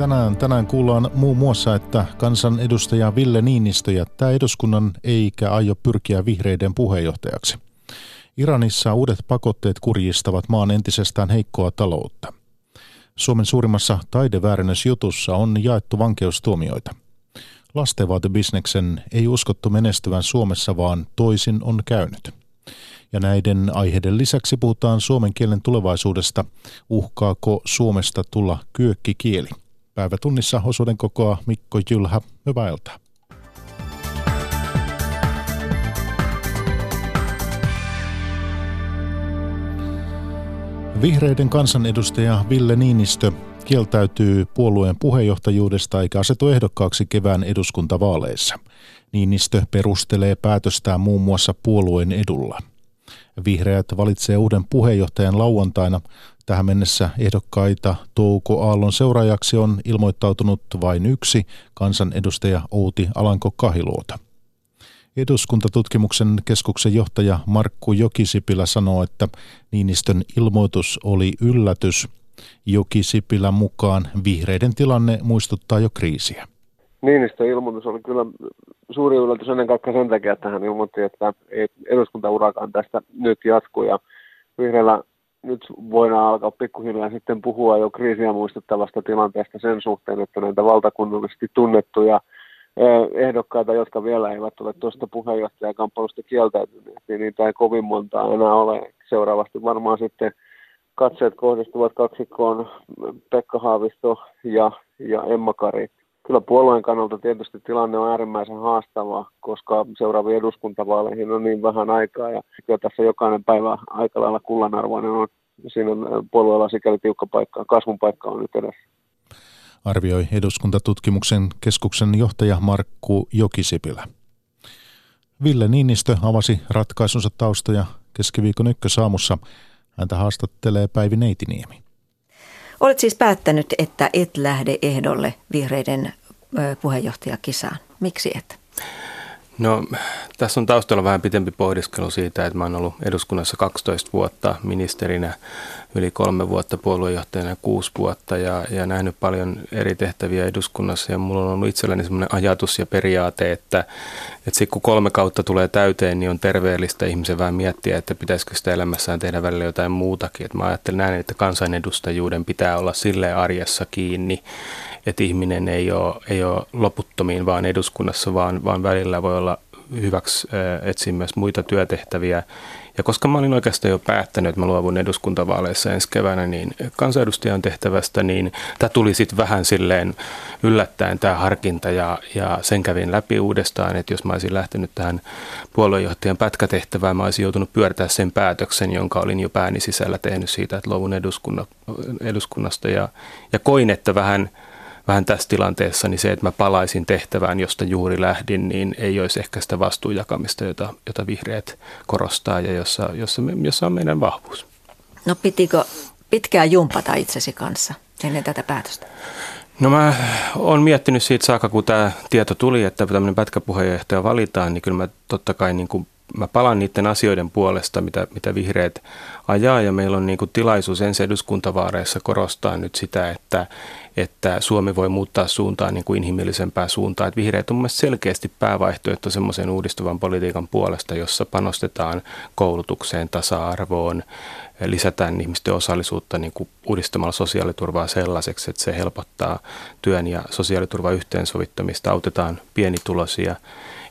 Tänään, tänään kuullaan muun muassa, että kansanedustaja Ville Niinistö jättää eduskunnan eikä aio pyrkiä vihreiden puheenjohtajaksi. Iranissa uudet pakotteet kurjistavat maan entisestään heikkoa taloutta. Suomen suurimmassa taideväärennösjutussa on jaettu vankeustuomioita. Lastenvaatebisneksen ei uskottu menestyvän Suomessa, vaan toisin on käynyt. Ja näiden aiheiden lisäksi puhutaan suomen kielen tulevaisuudesta. Uhkaako Suomesta tulla kyökkikieli? Päivätunnissa osuuden kokoa Mikko Jylhä. Hyvää iltaa. Vihreiden kansanedustaja Ville Niinistö kieltäytyy puolueen puheenjohtajuudesta eikä asetu ehdokkaaksi kevään eduskuntavaaleissa. Niinistö perustelee päätöstään muun muassa puolueen edulla. Vihreät valitsee uuden puheenjohtajan lauantaina. Tähän mennessä ehdokkaita Touko Aallon seuraajaksi on ilmoittautunut vain yksi kansanedustaja Outi Alanko Kahiluota. Eduskuntatutkimuksen keskuksen johtaja Markku Jokisipilä sanoo, että Niinistön ilmoitus oli yllätys. Jokisipilän mukaan vihreiden tilanne muistuttaa jo kriisiä. Niinistön ilmoitus oli kyllä suuri yllätys ennen kaikkea sen takia, että hän ilmoitti, että eduskuntaurakaan tästä nyt jatkuu ja vihreillä nyt voidaan alkaa pikkuhiljaa sitten puhua jo kriisiä muistuttavasta tilanteesta sen suhteen, että näitä valtakunnallisesti tunnettuja ehdokkaita, jotka vielä eivät ole tuosta puheenjohtajakamppailusta kieltäytyneet, niin niitä ei kovin montaa enää ole. Seuraavasti varmaan sitten katseet kohdistuvat kaksikkoon Pekka Haavisto ja, ja Emma Kari. Kyllä puolueen kannalta tietysti tilanne on äärimmäisen haastava, koska seuraaviin eduskuntavaaleihin on niin vähän aikaa ja kyllä tässä jokainen päivä aika lailla kullanarvoinen on. Siinä puolueella sikäli tiukka paikka, kasvun paikka on nyt edessä arvioi eduskuntatutkimuksen keskuksen johtaja Markku Jokisipilä. Ville Niinistö avasi ratkaisunsa taustoja keskiviikon ykkösaamussa. Häntä haastattelee Päivi Neitiniemi. Olet siis päättänyt, että et lähde ehdolle vihreiden puheenjohtajakisaan. Miksi et? No tässä on taustalla vähän pitempi pohdiskelu siitä, että mä oon ollut eduskunnassa 12 vuotta ministerinä, yli kolme vuotta puoluejohtajana kuusi vuotta ja, ja nähnyt paljon eri tehtäviä eduskunnassa ja mulla on ollut itselläni sellainen ajatus ja periaate, että, että sitten kun kolme kautta tulee täyteen, niin on terveellistä ihmisen vähän miettiä, että pitäisikö sitä elämässään tehdä välillä jotain muutakin. Et mä ajattelen näin, että kansanedustajuuden pitää olla sille arjessa kiinni, että ihminen ei ole, ei ole loputtomiin vaan eduskunnassa, vaan, vaan välillä voi olla hyväksi etsiä myös muita työtehtäviä. Ja koska mä olin oikeastaan jo päättänyt, että mä luovun eduskuntavaaleissa ensi keväänä, niin kansanedustajan tehtävästä, niin tämä tuli sitten vähän silleen yllättäen tämä harkinta ja, ja sen kävin läpi uudestaan, että jos mä olisin lähtenyt tähän puoluejohtajan pätkätehtävään, mä olisin joutunut pyörtää sen päätöksen, jonka olin jo pääni sisällä tehnyt siitä, että luovun eduskunnasta ja, ja koin, että vähän – vähän tässä tilanteessa, niin se, että mä palaisin tehtävään, josta juuri lähdin, niin ei olisi ehkä sitä vastuunjakamista, jota, jota vihreät korostaa ja jossa, jossa, jossa on meidän vahvuus. No pitikö pitkään jumpata itsesi kanssa ennen tätä päätöstä? No mä oon miettinyt siitä saakka, kun tämä tieto tuli, että tämmöinen pätkäpuheenjohtaja valitaan, niin kyllä mä totta kai niin kuin mä palaan niiden asioiden puolesta, mitä, mitä vihreät ajaa ja meillä on niin kuin tilaisuus ensi eduskuntavaareissa korostaa nyt sitä, että, että Suomi voi muuttaa suuntaan niin kuin inhimillisempää suuntaa. Että vihreät on mielestäni selkeästi päävaihtoehto semmoisen uudistuvan politiikan puolesta, jossa panostetaan koulutukseen, tasa-arvoon, lisätään ihmisten osallisuutta niin kuin uudistamalla sosiaaliturvaa sellaiseksi, että se helpottaa työn ja sosiaaliturvan yhteensovittamista, autetaan pienituloisia.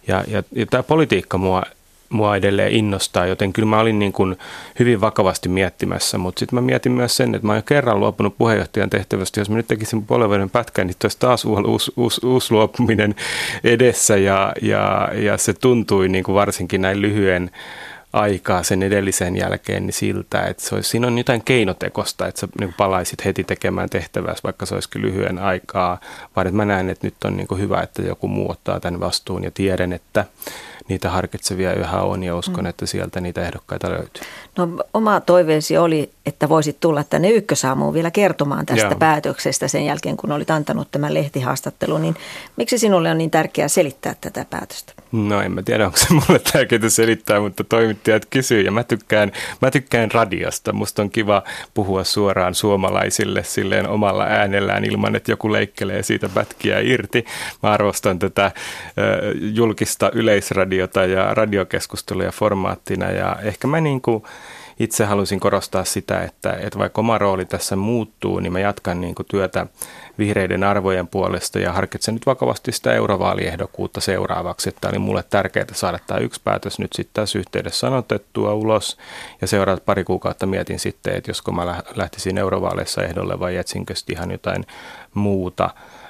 Ja, ja, ja tämä politiikka mua mua edelleen innostaa, joten kyllä mä olin niin kuin hyvin vakavasti miettimässä, mutta sitten mä mietin myös sen, että mä oon kerran luopunut puheenjohtajan tehtävästä, jos mä nyt tekisin puolen vuoden pätkän, niin olisi taas uusi, uusi, uusi luopuminen edessä ja, ja, ja se tuntui niin kuin varsinkin näin lyhyen aikaa sen edellisen jälkeen niin siltä, että se olisi, siinä on jotain keinotekosta, että sä niin palaisit heti tekemään tehtävää, vaikka se olisikin lyhyen aikaa, vaan että mä näen, että nyt on niin hyvä, että joku muu ottaa tämän vastuun ja tiedän, että niitä harkitsevia yhä on ja uskon, mm. että sieltä niitä ehdokkaita löytyy. No oma toiveesi oli, että voisit tulla tänne ykkösaamuun vielä kertomaan tästä Joo. päätöksestä sen jälkeen, kun olit antanut tämän lehtihaastattelun. Niin miksi sinulle on niin tärkeää selittää tätä päätöstä? No en mä tiedä, onko se mulle tärkeää selittää, mutta toimit, toimittajat kysyy ja mä tykkään, mä tykkään radiosta. Musta on kiva puhua suoraan suomalaisille silleen omalla äänellään ilman, että joku leikkelee siitä pätkiä irti. Mä arvostan tätä julkista yleisradiota ja radiokeskusteluja formaattina ja ehkä mä niin kuin itse halusin korostaa sitä, että, että vaikka oma rooli tässä muuttuu, niin mä jatkan niin kuin työtä vihreiden arvojen puolesta ja harkitsen nyt vakavasti sitä eurovaaliehdokkuutta seuraavaksi. Että oli mulle tärkeää saada tämä yksi päätös nyt sitten tässä yhteydessä sanotettua ulos ja seuraavat pari kuukautta mietin sitten, että josko mä lähtisin eurovaaleissa ehdolle vai etsinkö ihan jotain muuta.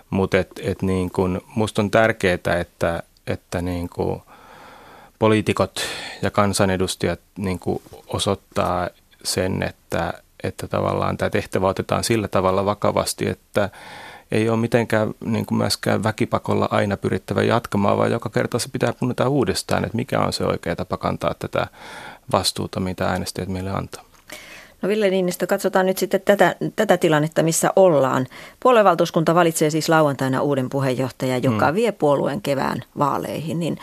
Mutta et, et niin kun, musta on tärkeää, että, että niin kun poliitikot ja kansanedustajat niin osoittaa sen, että että tavallaan tämä tehtävä otetaan sillä tavalla vakavasti, että ei ole mitenkään niin kuin myöskään väkipakolla aina pyrittävä jatkamaan, vaan joka kerta se pitää punnita uudestaan, että mikä on se oikea tapa kantaa tätä vastuuta, mitä äänestäjät meille antaa. No Ville Niinistö, katsotaan nyt sitten tätä, tätä tilannetta, missä ollaan. Puoluevaltuuskunta valitsee siis lauantaina uuden puheenjohtajan, joka hmm. vie puolueen kevään vaaleihin. Niin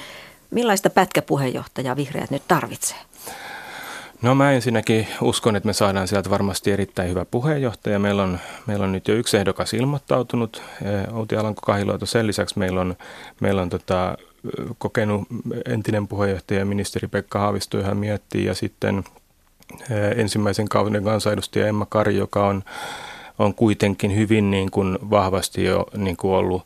millaista pätkäpuheenjohtajaa vihreät nyt tarvitsee? No mä ensinnäkin uskon, että me saadaan sieltä varmasti erittäin hyvä puheenjohtaja. Meillä on, meillä on nyt jo yksi ehdokas ilmoittautunut, eh, Outi Alanko-Kahiluoto. Sen lisäksi meillä on, meillä on tota, kokenut entinen puheenjohtaja ministeri Pekka Haavisto, hän miettii, ja sitten eh, ensimmäisen kauden kansanedustaja Emma Kari, joka on, on kuitenkin hyvin niin kuin vahvasti jo niin kuin ollut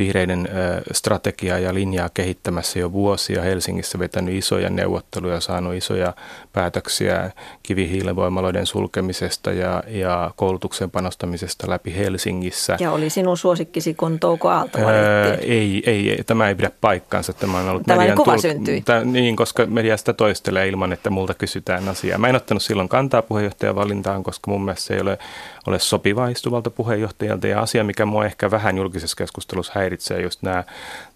vihreiden strategiaa ja linjaa kehittämässä jo vuosia. Helsingissä vetänyt isoja neuvotteluja, saanut isoja päätöksiä kivihiilivoimaloiden sulkemisesta ja, ja koulutuksen panostamisesta läpi Helsingissä. Ja oli sinun suosikkisi, kun Touko Aalto ei, ei, ei, tämä ei pidä paikkaansa. Tämä on ollut Tällainen kuva tul- syntyi. Tä, niin, koska media sitä toistelee ilman, että multa kysytään asiaa. Mä en ottanut silloin kantaa puheenjohtajan valintaan, koska mun mielestä se ei ole, ole sopiva istuvalta puheenjohtajalta. Ja asia, mikä mua ehkä vähän julkisessa keskustelussa häiritsee, just nämä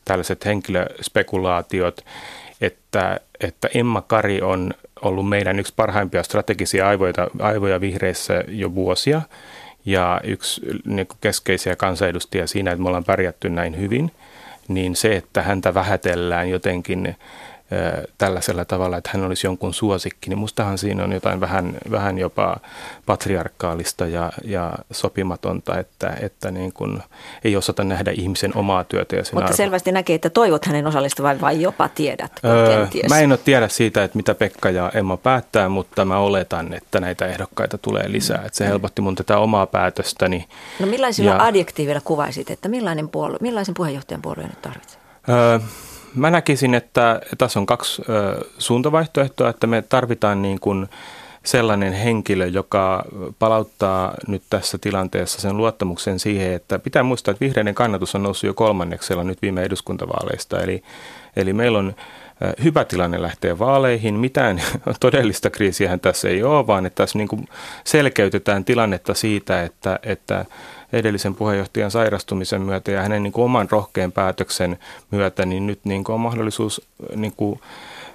tällaiset henkilöspekulaatiot, että, että Emma Kari on ollut meidän yksi parhaimpia strategisia aivoja, aivoja vihreissä jo vuosia ja yksi niin keskeisiä kansanedustajia siinä, että me ollaan pärjätty näin hyvin, niin se, että häntä vähätellään jotenkin tällaisella tavalla, että hän olisi jonkun suosikki, niin mustahan siinä on jotain vähän, vähän jopa patriarkaalista ja, ja sopimatonta, että, että niin kuin ei osata nähdä ihmisen omaa työtä ja sen Mutta arvo. selvästi näkee, että toivot hänen osallistuvan vai jopa tiedät öö, Mä en ole tiedä siitä, että mitä Pekka ja Emma päättää, mutta mä oletan, että näitä ehdokkaita tulee lisää. Että se helpotti mun tätä omaa päätöstäni. No millaisilla ja, adjektiivilla kuvaisit, että millainen puolue, millaisen puheenjohtajan puolueen nyt tarvitsee? Öö, mä näkisin, että tässä on kaksi ö, suuntavaihtoehtoa, että me tarvitaan niin kuin sellainen henkilö, joka palauttaa nyt tässä tilanteessa sen luottamuksen siihen, että pitää muistaa, että vihreiden kannatus on noussut jo kolmanneksella nyt viime eduskuntavaaleista. Eli, eli meillä on hyvä tilanne lähteä vaaleihin. Mitään todellista kriisiä tässä ei ole, vaan että tässä niin kuin selkeytetään tilannetta siitä, että, että edellisen puheenjohtajan sairastumisen myötä ja hänen niin kuin oman rohkean päätöksen myötä, niin nyt niin kuin on mahdollisuus niin kuin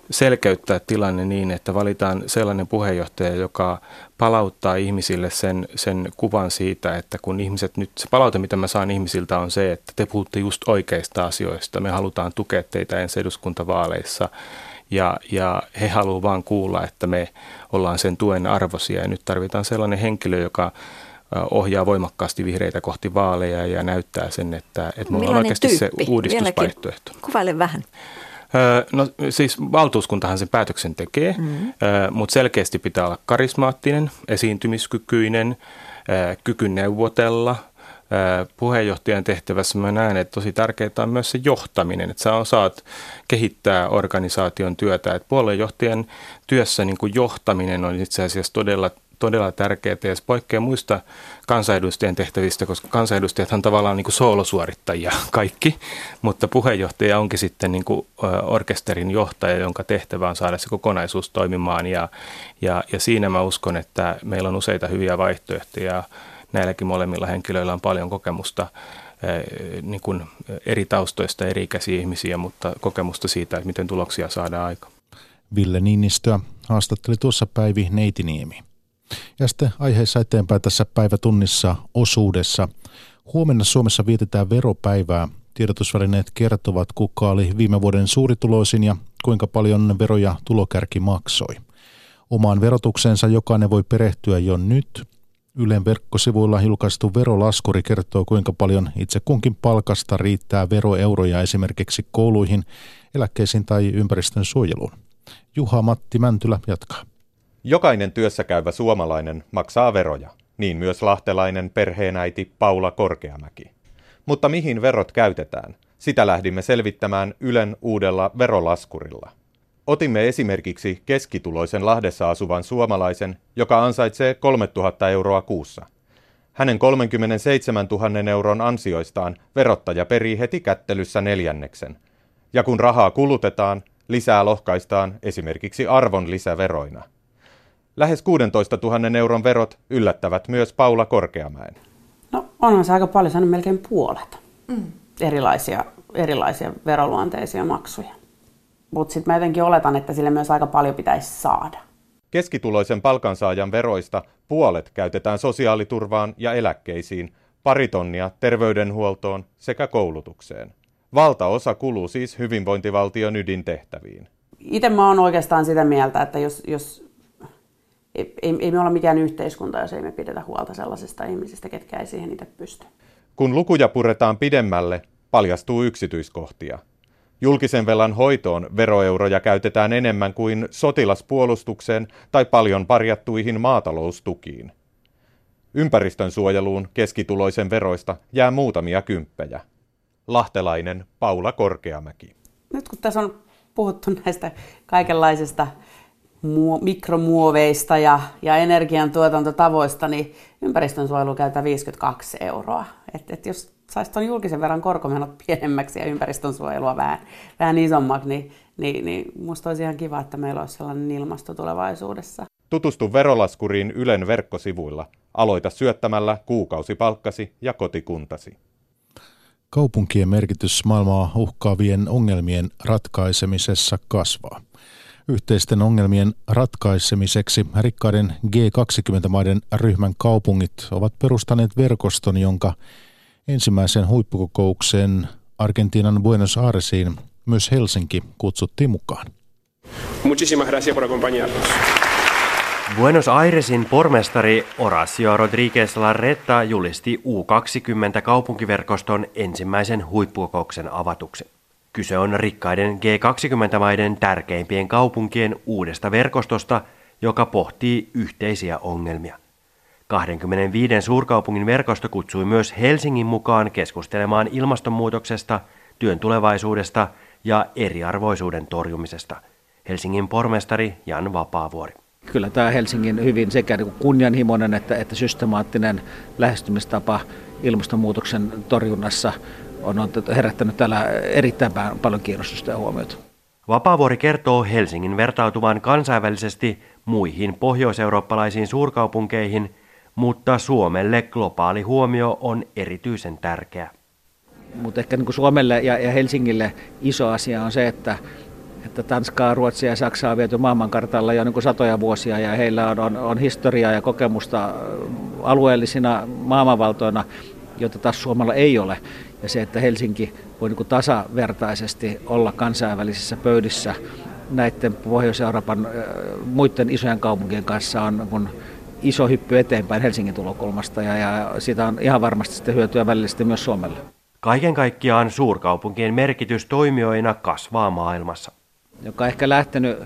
selkeyttää tilanne niin, että valitaan sellainen puheenjohtaja, joka palauttaa ihmisille sen, sen kuvan siitä, että kun ihmiset nyt, se palaute, mitä mä saan ihmisiltä on se, että te puhutte just oikeista asioista, me halutaan tukea teitä ensi eduskuntavaaleissa ja, ja he haluavat vaan kuulla, että me ollaan sen tuen arvosia ja nyt tarvitaan sellainen henkilö, joka ohjaa voimakkaasti vihreitä kohti vaaleja ja näyttää sen, että, että mulla on oikeasti tyyppi? se uudistusvaihtoehto. Kuvaile vähän. No siis valtuuskuntahan sen päätöksen tekee, mm-hmm. mutta selkeästi pitää olla karismaattinen, esiintymiskykyinen, kyky neuvotella. Puheenjohtajan tehtävässä mä näen, että tosi tärkeää on myös se johtaminen, että sä osaat kehittää organisaation työtä. Että puoluejohtajan työssä niin kuin johtaminen on itse asiassa todella todella tärkeää ja se poikkeaa muista kansanedustajien tehtävistä, koska kansanedustajathan tavallaan niin kuin soolosuorittajia kaikki, mutta puheenjohtaja onkin sitten niin kuin orkesterin johtaja, jonka tehtävä on saada se kokonaisuus toimimaan ja, ja, ja siinä mä uskon, että meillä on useita hyviä vaihtoehtoja. Näilläkin molemmilla henkilöillä on paljon kokemusta niin kuin eri taustoista, eri ikäisiä ihmisiä, mutta kokemusta siitä, että miten tuloksia saadaan aika. Ville Niinistö haastatteli tuossa Päivi Neitiniemi. Ja sitten aiheessa eteenpäin tässä päivätunnissa osuudessa. Huomenna Suomessa vietetään veropäivää. Tiedotusvälineet kertovat, kuka oli viime vuoden suurituloisin ja kuinka paljon veroja tulokärki maksoi. Omaan verotukseensa jokainen voi perehtyä jo nyt. Ylen verkkosivuilla julkaistu verolaskuri kertoo, kuinka paljon itse kunkin palkasta riittää veroeuroja esimerkiksi kouluihin, eläkkeisiin tai ympäristön suojeluun. Juha Matti Mäntylä jatkaa. Jokainen työssäkäyvä suomalainen maksaa veroja, niin myös lahtelainen perheenäiti Paula Korkeamäki. Mutta mihin verot käytetään? Sitä lähdimme selvittämään Ylen uudella verolaskurilla. Otimme esimerkiksi keskituloisen Lahdessa asuvan suomalaisen, joka ansaitsee 3000 euroa kuussa. Hänen 37 000 euron ansioistaan verottaja perii heti kättelyssä neljänneksen. Ja kun rahaa kulutetaan, lisää lohkaistaan esimerkiksi arvon lisäveroina. Lähes 16 000 euron verot yllättävät myös Paula Korkeamäen. No onhan se aika paljon, se melkein puolet mm. erilaisia, erilaisia veroluonteisia maksuja. Mutta sitten mä jotenkin oletan, että sille myös aika paljon pitäisi saada. Keskituloisen palkansaajan veroista puolet käytetään sosiaaliturvaan ja eläkkeisiin, pari tonnia terveydenhuoltoon sekä koulutukseen. Valtaosa kuluu siis hyvinvointivaltion ydintehtäviin. Itse mä oon oikeastaan sitä mieltä, että jos, jos ei, ei me olla mikään yhteiskunta, jos ei me pidetä huolta sellaisista ihmisistä, ketkä ei siihen itse pysty. Kun lukuja puretaan pidemmälle, paljastuu yksityiskohtia. Julkisen velan hoitoon veroeuroja käytetään enemmän kuin sotilaspuolustukseen tai paljon parjattuihin maataloustukiin. Ympäristön suojeluun keskituloisen veroista jää muutamia kymppejä. Lahtelainen Paula Korkeamäki. Nyt kun tässä on puhuttu näistä kaikenlaisista mikromuoveista ja, ja energiantuotantotavoista, niin ympäristönsuojelu käytetään 52 euroa. Et, et jos saisi tuon julkisen verran korkomenot pienemmäksi ja ympäristönsuojelua vähän, vähän isommaksi, niin, niin, niin musta olisi ihan kiva, että meillä olisi sellainen ilmasto tulevaisuudessa. Tutustu verolaskuriin Ylen verkkosivuilla. Aloita syöttämällä kuukausipalkkasi ja kotikuntasi. Kaupunkien merkitys maailmaa uhkaavien ongelmien ratkaisemisessa kasvaa. Yhteisten ongelmien ratkaisemiseksi rikkaiden G20-maiden ryhmän kaupungit ovat perustaneet verkoston, jonka ensimmäisen huippukokouksen Argentiinan Buenos Airesiin myös Helsinki kutsuttiin mukaan. Muchísimas gracias por acompañarnos. Buenos Airesin pormestari Horacio Rodríguez Larretta julisti U20-kaupunkiverkoston ensimmäisen huippukokouksen avatuksen. Kyse on rikkaiden G20-maiden tärkeimpien kaupunkien uudesta verkostosta, joka pohtii yhteisiä ongelmia. 25 suurkaupungin verkosto kutsui myös Helsingin mukaan keskustelemaan ilmastonmuutoksesta, työn tulevaisuudesta ja eriarvoisuuden torjumisesta. Helsingin pormestari Jan Vapaavuori. Kyllä tämä Helsingin hyvin sekä niin kunnianhimoinen että, että systemaattinen lähestymistapa ilmastonmuutoksen torjunnassa on herättänyt täällä erittäin paljon kiinnostusta ja huomiota. Vapaavuori kertoo Helsingin vertautuvan kansainvälisesti muihin pohjoiseurooppalaisiin suurkaupunkeihin, mutta Suomelle globaali huomio on erityisen tärkeä. Mutta ehkä niin Suomelle ja, ja Helsingille iso asia on se, että, että Tanskaa, Ruotsia ja Saksaa on viety maailmankartalla jo niin satoja vuosia ja heillä on, on, on historiaa ja kokemusta alueellisina maailmanvaltoina, jota taas Suomella ei ole. Ja se, että Helsinki voi niin tasavertaisesti olla kansainvälisissä pöydissä näiden Pohjois-Euroopan muiden isojen kaupunkien kanssa on niin iso hyppy eteenpäin Helsingin tulokulmasta ja, ja siitä on ihan varmasti sitten hyötyä välillisesti myös Suomelle. Kaiken kaikkiaan suurkaupunkien merkitys toimijoina kasvaa maailmassa. Joka on ehkä lähtenyt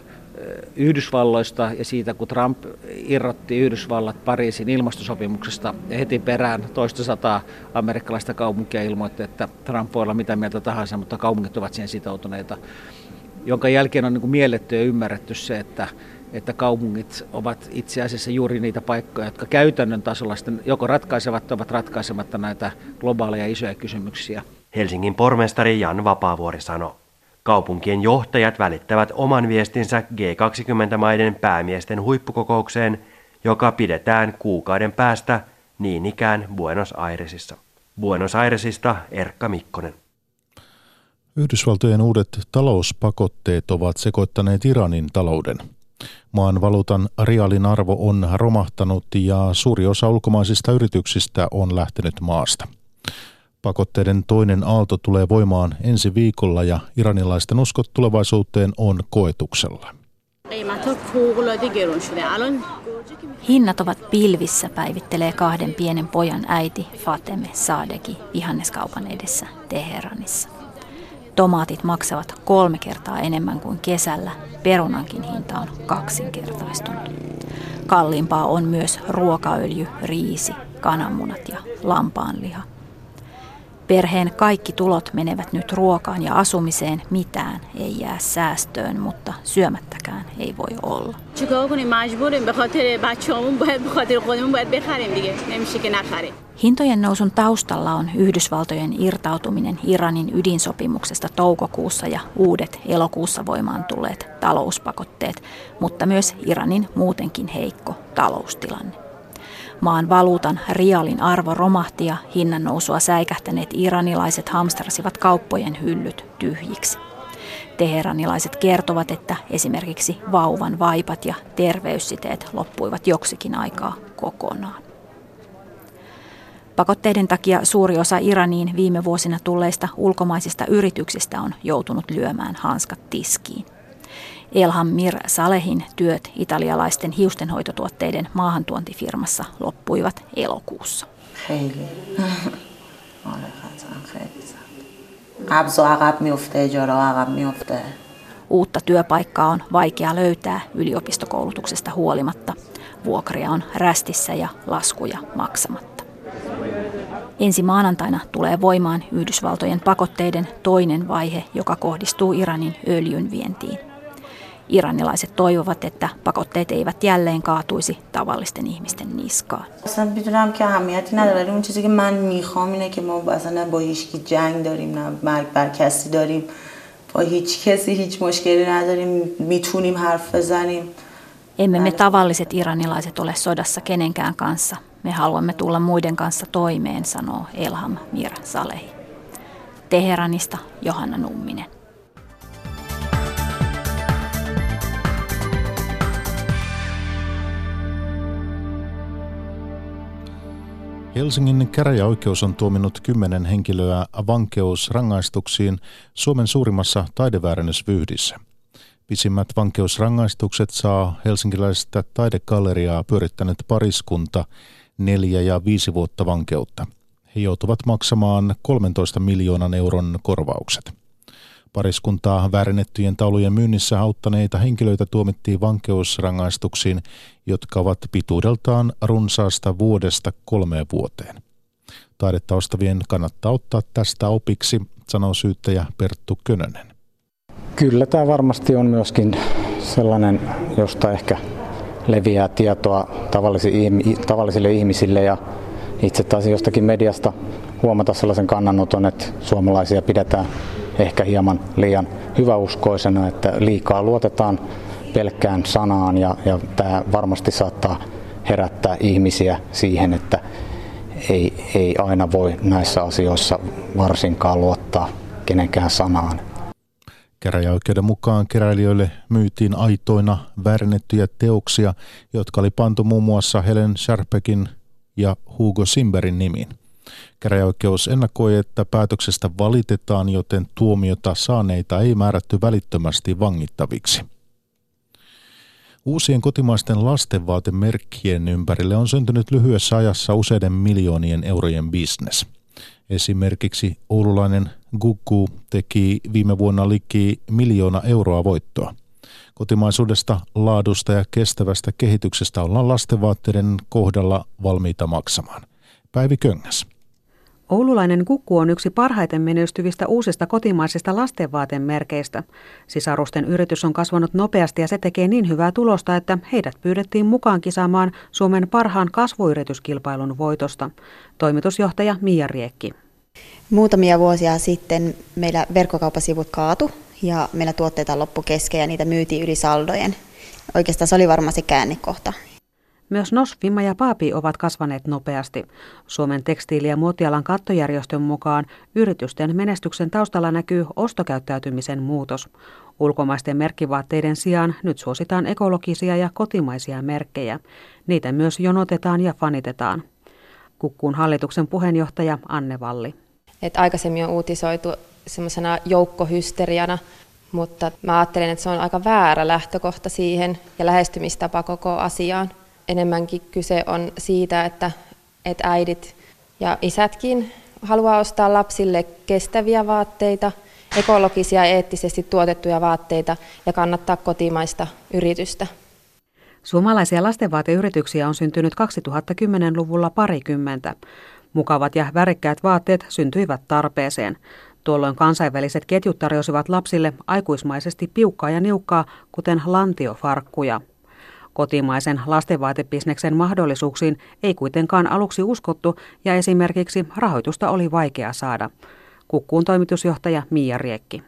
Yhdysvalloista ja siitä, kun Trump irrotti Yhdysvallat Pariisin ilmastosopimuksesta ja heti perään toista sataa amerikkalaista kaupunkia ilmoitti, että Trump voi olla mitä mieltä tahansa, mutta kaupungit ovat siihen sitoutuneita, jonka jälkeen on niin kuin mielletty ja ymmärretty se, että, että kaupungit ovat itse asiassa juuri niitä paikkoja, jotka käytännön tasolla sitten joko ratkaisevat tai ovat ratkaisematta näitä globaaleja isoja kysymyksiä. Helsingin pormestari Jan Vapaavuori sanoi. Kaupunkien johtajat välittävät oman viestinsä G20-maiden päämiesten huippukokoukseen, joka pidetään kuukauden päästä niin ikään Buenos Airesissa. Buenos Airesista Erkka Mikkonen. Yhdysvaltojen uudet talouspakotteet ovat sekoittaneet Iranin talouden. Maan valuutan reaalin arvo on romahtanut ja suuri osa ulkomaisista yrityksistä on lähtenyt maasta. Pakotteiden toinen aalto tulee voimaan ensi viikolla ja iranilaisten uskot tulevaisuuteen on koetuksella. Hinnat ovat pilvissä, päivittelee kahden pienen pojan äiti Fateme Sadeki vihanneskaupan edessä Teheranissa. Tomaatit maksavat kolme kertaa enemmän kuin kesällä, perunankin hinta on kaksinkertaistunut. Kalliimpaa on myös ruokaöljy, riisi, kananmunat ja lampaanliha. Perheen kaikki tulot menevät nyt ruokaan ja asumiseen, mitään ei jää säästöön, mutta syömättäkään ei voi olla. Hintojen nousun taustalla on Yhdysvaltojen irtautuminen Iranin ydinsopimuksesta toukokuussa ja uudet elokuussa voimaan tulleet talouspakotteet, mutta myös Iranin muutenkin heikko taloustilanne. Maan valuutan rialin arvo romahti ja hinnan nousua säikähtäneet iranilaiset hamstrasivat kauppojen hyllyt tyhjiksi. Teheranilaiset kertovat, että esimerkiksi vauvan vaipat ja terveyssiteet loppuivat joksikin aikaa kokonaan. Pakotteiden takia suuri osa Iraniin viime vuosina tulleista ulkomaisista yrityksistä on joutunut lyömään hanskat tiskiin. Elham Mir Salehin työt italialaisten hiustenhoitotuotteiden maahantuontifirmassa loppuivat elokuussa. Uutta työpaikkaa on vaikea löytää yliopistokoulutuksesta huolimatta. Vuokria on rästissä ja laskuja maksamatta. Ensi maanantaina tulee voimaan Yhdysvaltojen pakotteiden toinen vaihe, joka kohdistuu Iranin öljyn vientiin. Iranilaiset toivovat, että pakotteet eivät jälleen kaatuisi tavallisten ihmisten niskaan. Emme me tavalliset iranilaiset ole sodassa kenenkään kanssa. Me haluamme tulla muiden kanssa toimeen, sanoo Elham Mir Salehi. Teheranista Johanna Numminen. Helsingin käräjäoikeus on tuominut kymmenen henkilöä vankeusrangaistuksiin Suomen suurimmassa taideväärennysvyhdissä. Pisimmät vankeusrangaistukset saa helsinkiläistä taidegalleriaa pyörittänyt pariskunta neljä ja viisi vuotta vankeutta. He joutuvat maksamaan 13 miljoonan euron korvaukset. Pariskuntaa väärennettyjen taulujen myynnissä auttaneita henkilöitä tuomittiin vankeusrangaistuksiin, jotka ovat pituudeltaan runsaasta vuodesta kolmeen vuoteen. Taidetaustavien kannattaa ottaa tästä opiksi, sanoo syyttäjä Perttu Könönen. Kyllä tämä varmasti on myöskin sellainen, josta ehkä leviää tietoa tavallisille ihmisille ja itse taas jostakin mediasta huomata sellaisen kannanoton, että suomalaisia pidetään ehkä hieman liian hyväuskoisena, että liikaa luotetaan pelkkään sanaan ja, ja tämä varmasti saattaa herättää ihmisiä siihen, että ei, ei aina voi näissä asioissa varsinkaan luottaa kenenkään sanaan. Käräjäoikeuden mukaan keräilijöille myytiin aitoina väärennettyjä teoksia, jotka oli pantu muun muassa Helen Sharpekin ja Hugo Simberin nimiin. Käräjäoikeus ennakoi, että päätöksestä valitetaan, joten tuomiota saaneita ei määrätty välittömästi vangittaviksi. Uusien kotimaisten lastenvaatemerkkien ympärille on syntynyt lyhyessä ajassa useiden miljoonien eurojen bisnes. Esimerkiksi oululainen Gugu teki viime vuonna liki miljoona euroa voittoa. Kotimaisuudesta, laadusta ja kestävästä kehityksestä ollaan lastenvaatteiden kohdalla valmiita maksamaan. Päivi Köngäs. Oululainen kukku on yksi parhaiten menestyvistä uusista kotimaisista lastenvaatemerkeistä. Sisarusten yritys on kasvanut nopeasti ja se tekee niin hyvää tulosta, että heidät pyydettiin mukaan kisaamaan Suomen parhaan kasvuyrityskilpailun voitosta. Toimitusjohtaja Mia Riekki. Muutamia vuosia sitten meillä verkkokauppasivut kaatu ja meillä tuotteita loppu kesken ja niitä myytiin yli saldojen. Oikeastaan se oli varmasti käännekohta. Myös NOS, Vimma ja Paapi ovat kasvaneet nopeasti. Suomen tekstiili- ja muotialan kattojärjestön mukaan yritysten menestyksen taustalla näkyy ostokäyttäytymisen muutos. Ulkomaisten merkkivaatteiden sijaan nyt suositaan ekologisia ja kotimaisia merkkejä. Niitä myös jonotetaan ja fanitetaan. Kukkuun hallituksen puheenjohtaja Anne Valli. että aikaisemmin on uutisoitu semmoisena joukkohysteriana, mutta mä ajattelen, että se on aika väärä lähtökohta siihen ja lähestymistapa koko asiaan. Enemmänkin kyse on siitä, että, että äidit ja isätkin haluaa ostaa lapsille kestäviä vaatteita, ekologisia ja eettisesti tuotettuja vaatteita ja kannattaa kotimaista yritystä. Suomalaisia lastenvaateyrityksiä on syntynyt 2010-luvulla parikymmentä. Mukavat ja värikkäät vaatteet syntyivät tarpeeseen. Tuolloin kansainväliset ketjut tarjosivat lapsille aikuismaisesti piukkaa ja niukkaa, kuten lantiofarkkuja. Kotimaisen lastenvaatebisneksen mahdollisuuksiin ei kuitenkaan aluksi uskottu ja esimerkiksi rahoitusta oli vaikea saada. Kukkuun toimitusjohtaja Mia Riekki.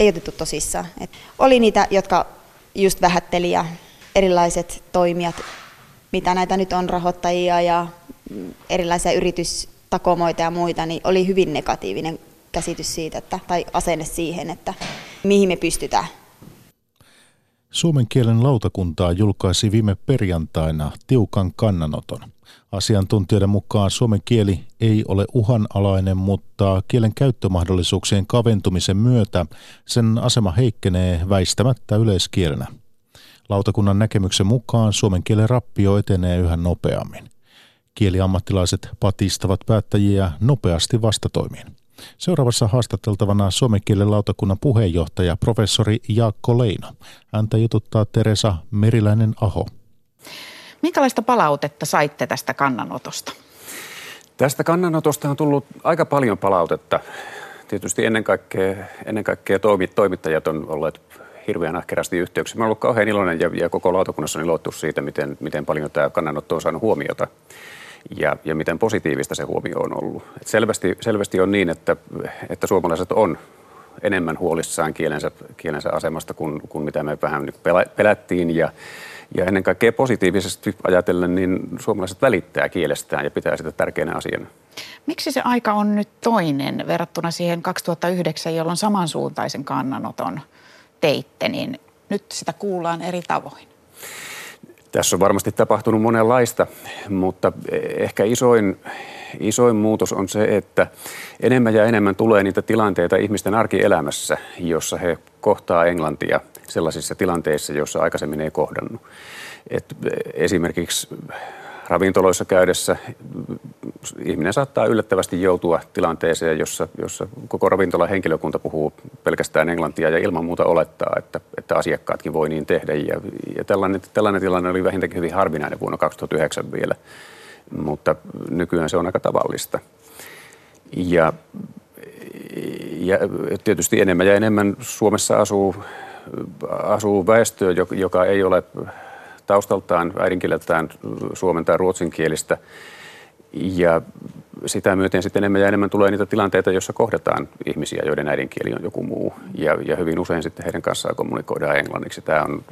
Ei otettu tosissaan. Et oli niitä, jotka just vähätteli ja erilaiset toimijat, mitä näitä nyt on, rahoittajia ja erilaisia yritystakomoita ja muita, niin oli hyvin negatiivinen käsitys siitä, että, tai asenne siihen, että mihin me pystytään. Suomen kielen lautakuntaa julkaisi viime perjantaina tiukan kannanoton. Asiantuntijoiden mukaan suomen kieli ei ole uhanalainen, mutta kielen käyttömahdollisuuksien kaventumisen myötä sen asema heikkenee väistämättä yleiskielenä. Lautakunnan näkemyksen mukaan suomen kielen rappio etenee yhä nopeammin. Kieliammattilaiset patistavat päättäjiä nopeasti vastatoimiin. Seuraavassa haastateltavana suomen kielen lautakunnan puheenjohtaja professori Jaakko Leino. Häntä jututtaa Teresa Meriläinen-Aho. Minkälaista palautetta saitte tästä kannanotosta? Tästä kannanotosta on tullut aika paljon palautetta. Tietysti ennen kaikkea, ennen kaikkea toimittajat on olleet hirveän ahkerasti yhteyksiä. Mä olen ollut kauhean iloinen ja, ja koko lautakunnassa on ilottu siitä, miten, miten paljon tämä kannanotto on saanut huomiota ja, ja miten positiivista se huomio on ollut. Et selvästi, selvästi on niin, että, että suomalaiset on enemmän huolissaan kielensä, kielensä asemasta kuin, kuin mitä me vähän pelättiin ja, ja ennen kaikkea positiivisesti ajatellen, niin suomalaiset välittää kielestään ja pitää sitä tärkeänä asiana. Miksi se aika on nyt toinen verrattuna siihen 2009, jolloin samansuuntaisen kannanoton teitte, niin nyt sitä kuullaan eri tavoin? Tässä on varmasti tapahtunut monenlaista, mutta ehkä isoin, isoin muutos on se, että enemmän ja enemmän tulee niitä tilanteita ihmisten arkielämässä, jossa he kohtaa englantia sellaisissa tilanteissa, joissa aikaisemmin ei kohdannut. Et esimerkiksi ravintoloissa käydessä ihminen saattaa yllättävästi joutua tilanteeseen, jossa, jossa koko ravintolan henkilökunta puhuu pelkästään englantia ja ilman muuta olettaa, että, että asiakkaatkin voi niin tehdä. Ja, ja tällainen, tällainen tilanne oli vähintäänkin hyvin harvinainen vuonna 2009 vielä, mutta nykyään se on aika tavallista. Ja, ja tietysti enemmän ja enemmän Suomessa asuu, asuu väestöä, joka ei ole taustaltaan äidinkieleltään suomen tai ruotsinkielistä. Ja sitä myöten sitten enemmän ja enemmän tulee niitä tilanteita, joissa kohdataan ihmisiä, joiden äidinkieli on joku muu. Ja, ja hyvin usein sitten heidän kanssaan kommunikoidaan englanniksi. Tämä on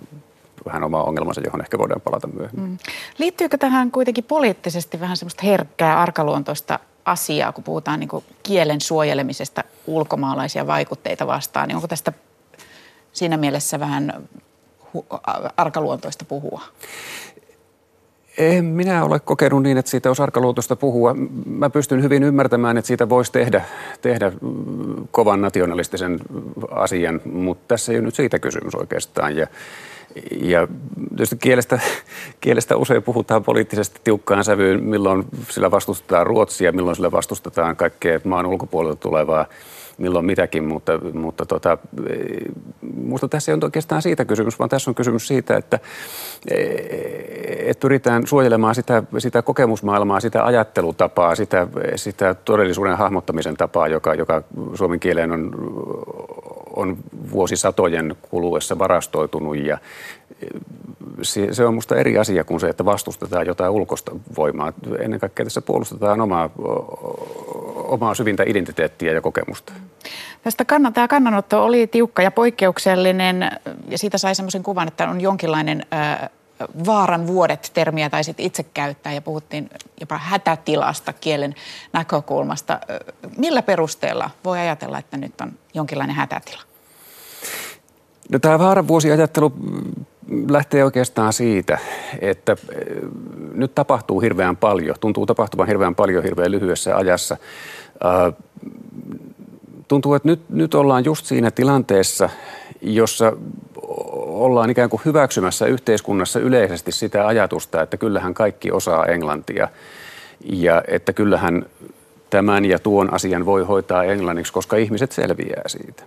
vähän oma ongelmansa, johon ehkä voidaan palata myöhemmin. Mm. Liittyykö tähän kuitenkin poliittisesti vähän semmoista herkkää, arkaluontoista asiaa, kun puhutaan niin kielen suojelemisesta ulkomaalaisia vaikutteita vastaan, niin onko tästä siinä mielessä vähän arkaluontoista puhua? En minä ole kokenut niin, että siitä olisi arkaluontoista puhua. Mä pystyn hyvin ymmärtämään, että siitä voisi tehdä, tehdä kovan nationalistisen asian, mutta tässä ei ole nyt siitä kysymys oikeastaan. Ja, ja tietysti kielestä, kielestä usein puhutaan poliittisesti tiukkaan sävyyn, milloin sillä vastustetaan Ruotsia, milloin sillä vastustetaan kaikkea maan ulkopuolelta tulevaa milloin mitäkin, mutta, mutta tota, minusta tässä ei ole oikeastaan siitä kysymys, vaan tässä on kysymys siitä, että, että pyritään suojelemaan sitä, sitä kokemusmaailmaa, sitä ajattelutapaa, sitä, sitä todellisuuden hahmottamisen tapaa, joka, joka suomen kieleen on, on vuosisatojen kuluessa varastoitunut ja se on minusta eri asia kuin se, että vastustetaan jotain ulkoista voimaa. Ennen kaikkea tässä puolustetaan omaa, omaa syvintä identiteettiä ja kokemusta. Tästä kannan, tämä kannanotto oli tiukka ja poikkeuksellinen ja siitä sai sellaisen kuvan, että on jonkinlainen äh, vaaran vuodet termiä taisit itse käyttää ja puhuttiin jopa hätätilasta kielen näkökulmasta. Millä perusteella voi ajatella, että nyt on jonkinlainen hätätila? No, tämä vaaran vuosiajattelu lähtee oikeastaan siitä, että eh, nyt tapahtuu hirveän paljon, tuntuu tapahtuvan hirveän paljon hirveän lyhyessä ajassa. tuntuu, että nyt, nyt ollaan just siinä tilanteessa, jossa ollaan ikään kuin hyväksymässä yhteiskunnassa yleisesti sitä ajatusta, että kyllähän kaikki osaa englantia ja että kyllähän tämän ja tuon asian voi hoitaa englanniksi, koska ihmiset selviää siitä.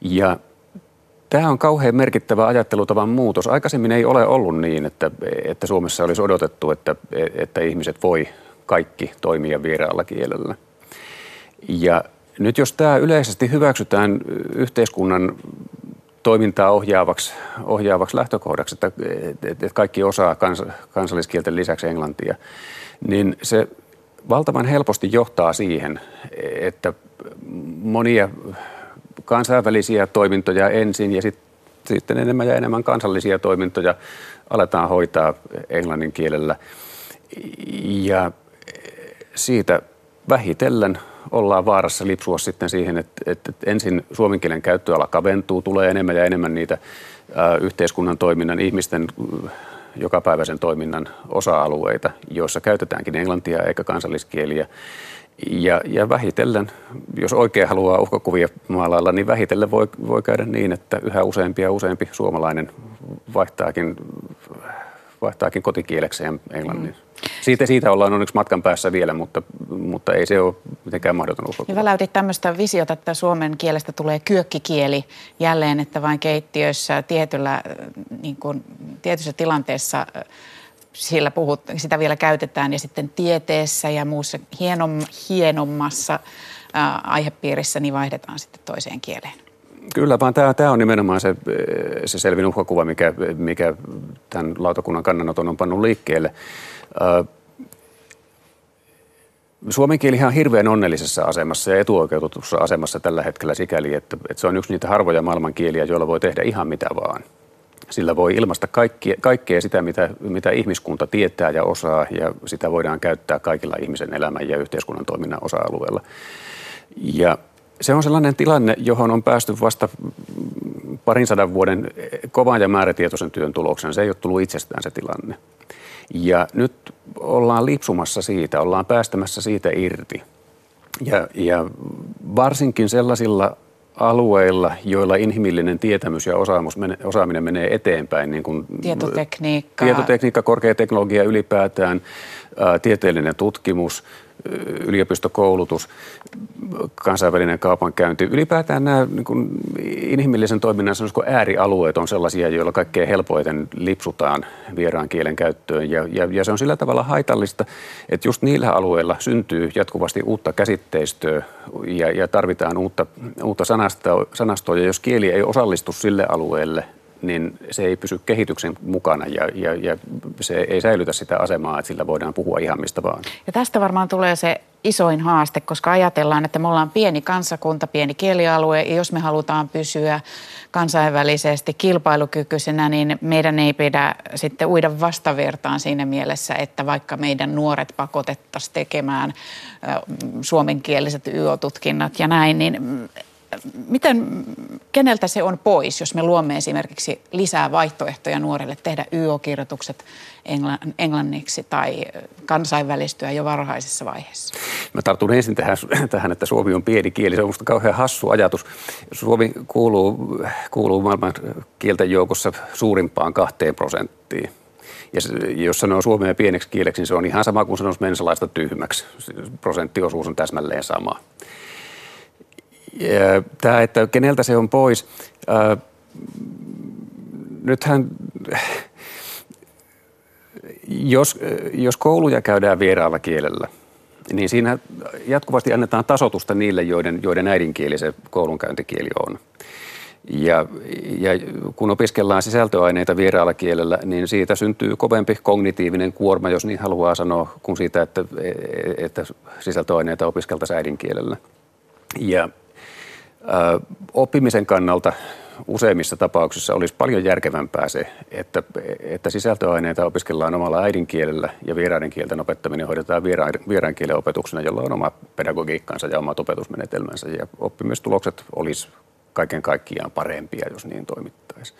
Ja Tämä on kauhean merkittävä ajattelutavan muutos. Aikaisemmin ei ole ollut niin, että, että Suomessa olisi odotettu, että, että ihmiset voi kaikki toimia vieraalla kielellä. Ja nyt jos tämä yleisesti hyväksytään yhteiskunnan toimintaa ohjaavaksi, ohjaavaksi lähtökohdaksi, että, että kaikki osaa kans, kansalliskielten lisäksi englantia, niin se valtavan helposti johtaa siihen, että monia kansainvälisiä toimintoja ensin ja sit, sitten enemmän ja enemmän kansallisia toimintoja aletaan hoitaa englannin kielellä. Ja siitä vähitellen ollaan vaarassa lipsua sitten siihen, että, että ensin suomen kielen käyttöala kaventuu, tulee enemmän ja enemmän niitä ä, yhteiskunnan toiminnan, ihmisten jokapäiväisen toiminnan osa-alueita, joissa käytetäänkin englantia eikä kansalliskieliä. Ja, ja vähitellen, jos oikein haluaa uhkakuvia maalailla, niin vähitellen voi, voi käydä niin, että yhä useampi ja useampi suomalainen vaihtaakin, vaihtaakin kotikielekseen englannin. Mm. Siitä, siitä ollaan onneksi matkan päässä vielä, mutta, mutta ei se ole mitenkään mahdoton uhkakuva. Väläytit tämmöistä visiota, että suomen kielestä tulee kyökkikieli jälleen, että vain keittiössä tietyllä, niin kuin, tietyssä tilanteessa sillä puhut, sitä vielä käytetään ja sitten tieteessä ja muussa hienom, hienommassa ää, aihepiirissä niin vaihdetaan sitten toiseen kieleen. Kyllä, vaan tämä, tämä on nimenomaan se, se selvin uhkakuva, mikä, mikä tämän lautakunnan kannanoton on pannut liikkeelle. Suomen kieli on hirveän onnellisessa asemassa ja etuoikeutetussa asemassa tällä hetkellä sikäli, että, että se on yksi niitä harvoja maailmankieliä, joilla voi tehdä ihan mitä vaan. Sillä voi ilmaista kaikki, kaikkea sitä, mitä, mitä ihmiskunta tietää ja osaa, ja sitä voidaan käyttää kaikilla ihmisen elämän ja yhteiskunnan toiminnan osa-alueilla. Ja se on sellainen tilanne, johon on päästy vasta parin sadan vuoden kovan ja määrätietoisen työn tuloksena. Se ei ole tullut itsestään se tilanne. Ja nyt ollaan lipsumassa siitä, ollaan päästämässä siitä irti. Ja, ja varsinkin sellaisilla alueilla, joilla inhimillinen tietämys ja osaamus, osaaminen menee eteenpäin. Niin kuin tietotekniikka. Tietotekniikka, korkea teknologia ylipäätään, ää, tieteellinen tutkimus, yliopistokoulutus, kansainvälinen kaupankäynti. Ylipäätään nämä niin kuin inhimillisen toiminnan äärialueet on sellaisia, joilla kaikkein helpoiten lipsutaan vieraan kielen käyttöön. Ja, ja, ja se on sillä tavalla haitallista, että just niillä alueilla syntyy jatkuvasti uutta käsitteistöä ja, ja tarvitaan uutta, uutta sanastoa, sanastoa. Ja jos kieli ei osallistu sille alueelle, niin se ei pysy kehityksen mukana ja, ja, ja se ei säilytä sitä asemaa, että sillä voidaan puhua ihan mistä vaan. Ja tästä varmaan tulee se isoin haaste, koska ajatellaan, että me ollaan pieni kansakunta, pieni kielialue ja jos me halutaan pysyä kansainvälisesti kilpailukykyisenä, niin meidän ei pidä sitten uida vastavertaan siinä mielessä, että vaikka meidän nuoret pakotettaisiin tekemään suomenkieliset YO-tutkinnat ja näin, niin miten, keneltä se on pois, jos me luomme esimerkiksi lisää vaihtoehtoja nuorille tehdä YO-kirjoitukset englanniksi tai kansainvälistyä jo varhaisessa vaiheessa? Mä tartun ensin tähän, tähän, että Suomi on pieni kieli. Se on minusta kauhean hassu ajatus. Suomi kuuluu, kuuluu maailman kielten joukossa suurimpaan kahteen prosenttiin. Ja jos sanoo suomea pieneksi kieleksi, niin se on ihan sama kuin sanoisi mensalaista tyhmäksi. Prosenttiosuus on täsmälleen sama. Tämä, että keneltä se on pois. Nythän, jos, jos kouluja käydään vieraalla kielellä, niin siinä jatkuvasti annetaan tasotusta niille, joiden, joiden äidinkieli se koulunkäyntikieli on. Ja, ja kun opiskellaan sisältöaineita vieraalla kielellä, niin siitä syntyy kovempi kognitiivinen kuorma, jos niin haluaa sanoa, kuin siitä, että, että sisältöaineita opiskeltaisiin äidinkielellä. Ja Oppimisen kannalta useimmissa tapauksissa olisi paljon järkevämpää se, että, että sisältöaineita opiskellaan omalla äidinkielellä ja vieraiden kielten opettaminen hoidetaan vieraan, vieraan kielen opetuksena, jolla on oma pedagogiikkansa ja omat opetusmenetelmänsä. Ja oppimistulokset olisi kaiken kaikkiaan parempia, jos niin toimittaisiin.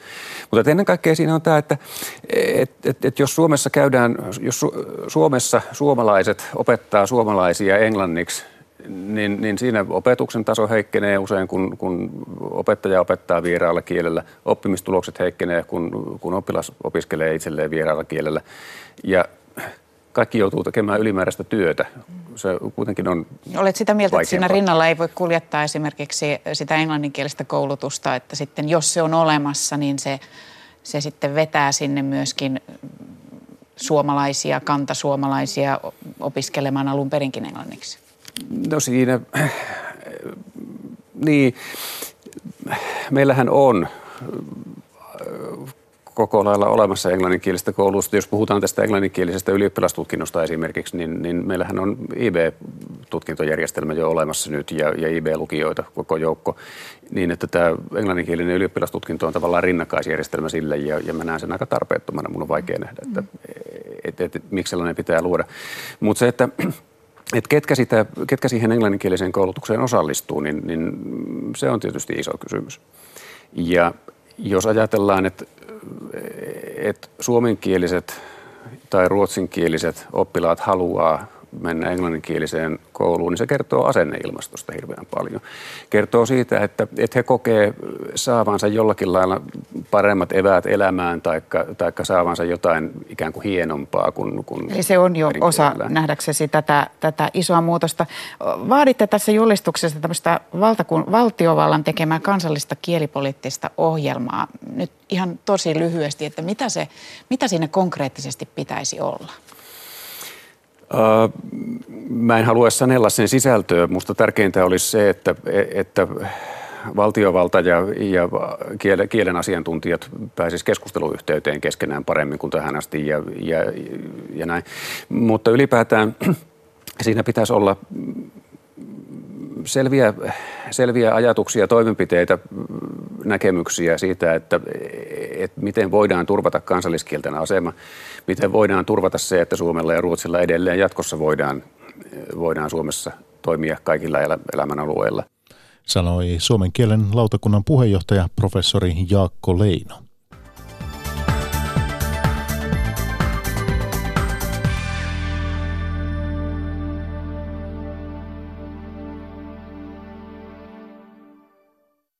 Mutta ennen kaikkea siinä on tämä, että et, et, et jos Suomessa käydään, jos Su- Suomessa suomalaiset opettaa suomalaisia englanniksi niin, niin siinä opetuksen taso heikkenee usein, kun, kun opettaja opettaa vieraalla kielellä. Oppimistulokset heikkenee, kun, kun oppilas opiskelee itselleen vieraalla kielellä. Ja kaikki joutuu tekemään ylimääräistä työtä. Se kuitenkin on Olet sitä mieltä, vaikeampaa. että siinä rinnalla ei voi kuljettaa esimerkiksi sitä englanninkielistä koulutusta, että sitten jos se on olemassa, niin se, se sitten vetää sinne myöskin suomalaisia, kantasuomalaisia opiskelemaan alun perinkin englanniksi? No siinä, niin, meillähän on koko lailla olemassa englanninkielistä koulusta. Jos puhutaan tästä englanninkielisestä ylioppilastutkinnosta esimerkiksi, niin, niin meillähän on IB-tutkintojärjestelmä jo olemassa nyt ja, ja IB-lukijoita koko joukko. Niin, että tämä englanninkielinen ylioppilastutkinto on tavallaan rinnakkaisjärjestelmä sille ja, ja mä näen sen aika tarpeettomana. Mun on vaikea nähdä, että et, et, et, miksi sellainen pitää luoda. Mutta se, että että ketkä, sitä, ketkä siihen englanninkieliseen koulutukseen osallistuu, niin, niin se on tietysti iso kysymys. Ja jos ajatellaan, että, että suomenkieliset tai ruotsinkieliset oppilaat haluaa mennä englanninkieliseen kouluun, niin se kertoo asenneilmastosta hirveän paljon. Kertoo siitä, että, että he kokee saavansa jollakin lailla paremmat eväät elämään tai taikka saavansa jotain ikään kuin hienompaa kuin, kuin Eli se on jo osa nähdäksesi tätä, tätä isoa muutosta. Vaaditte tässä julistuksessa tämmöistä valtakun, valtiovallan tekemää kansallista kielipoliittista ohjelmaa. Nyt ihan tosi lyhyesti, että mitä, se, mitä siinä konkreettisesti pitäisi olla? Mä en halua sanella sen sisältöä. Musta tärkeintä olisi se, että, että valtiovalta ja, ja kielen, kielen asiantuntijat pääsisivät keskusteluyhteyteen keskenään paremmin kuin tähän asti ja, ja, ja näin. Mutta ylipäätään siinä pitäisi olla selviä, selviä ajatuksia, toimenpiteitä, näkemyksiä siitä, että, että miten voidaan turvata kansalliskielten asema, miten voidaan turvata se, että Suomella ja Ruotsilla edelleen jatkossa voidaan, voidaan Suomessa toimia kaikilla elämän alueilla. Sanoi suomen kielen lautakunnan puheenjohtaja professori Jaakko Leino.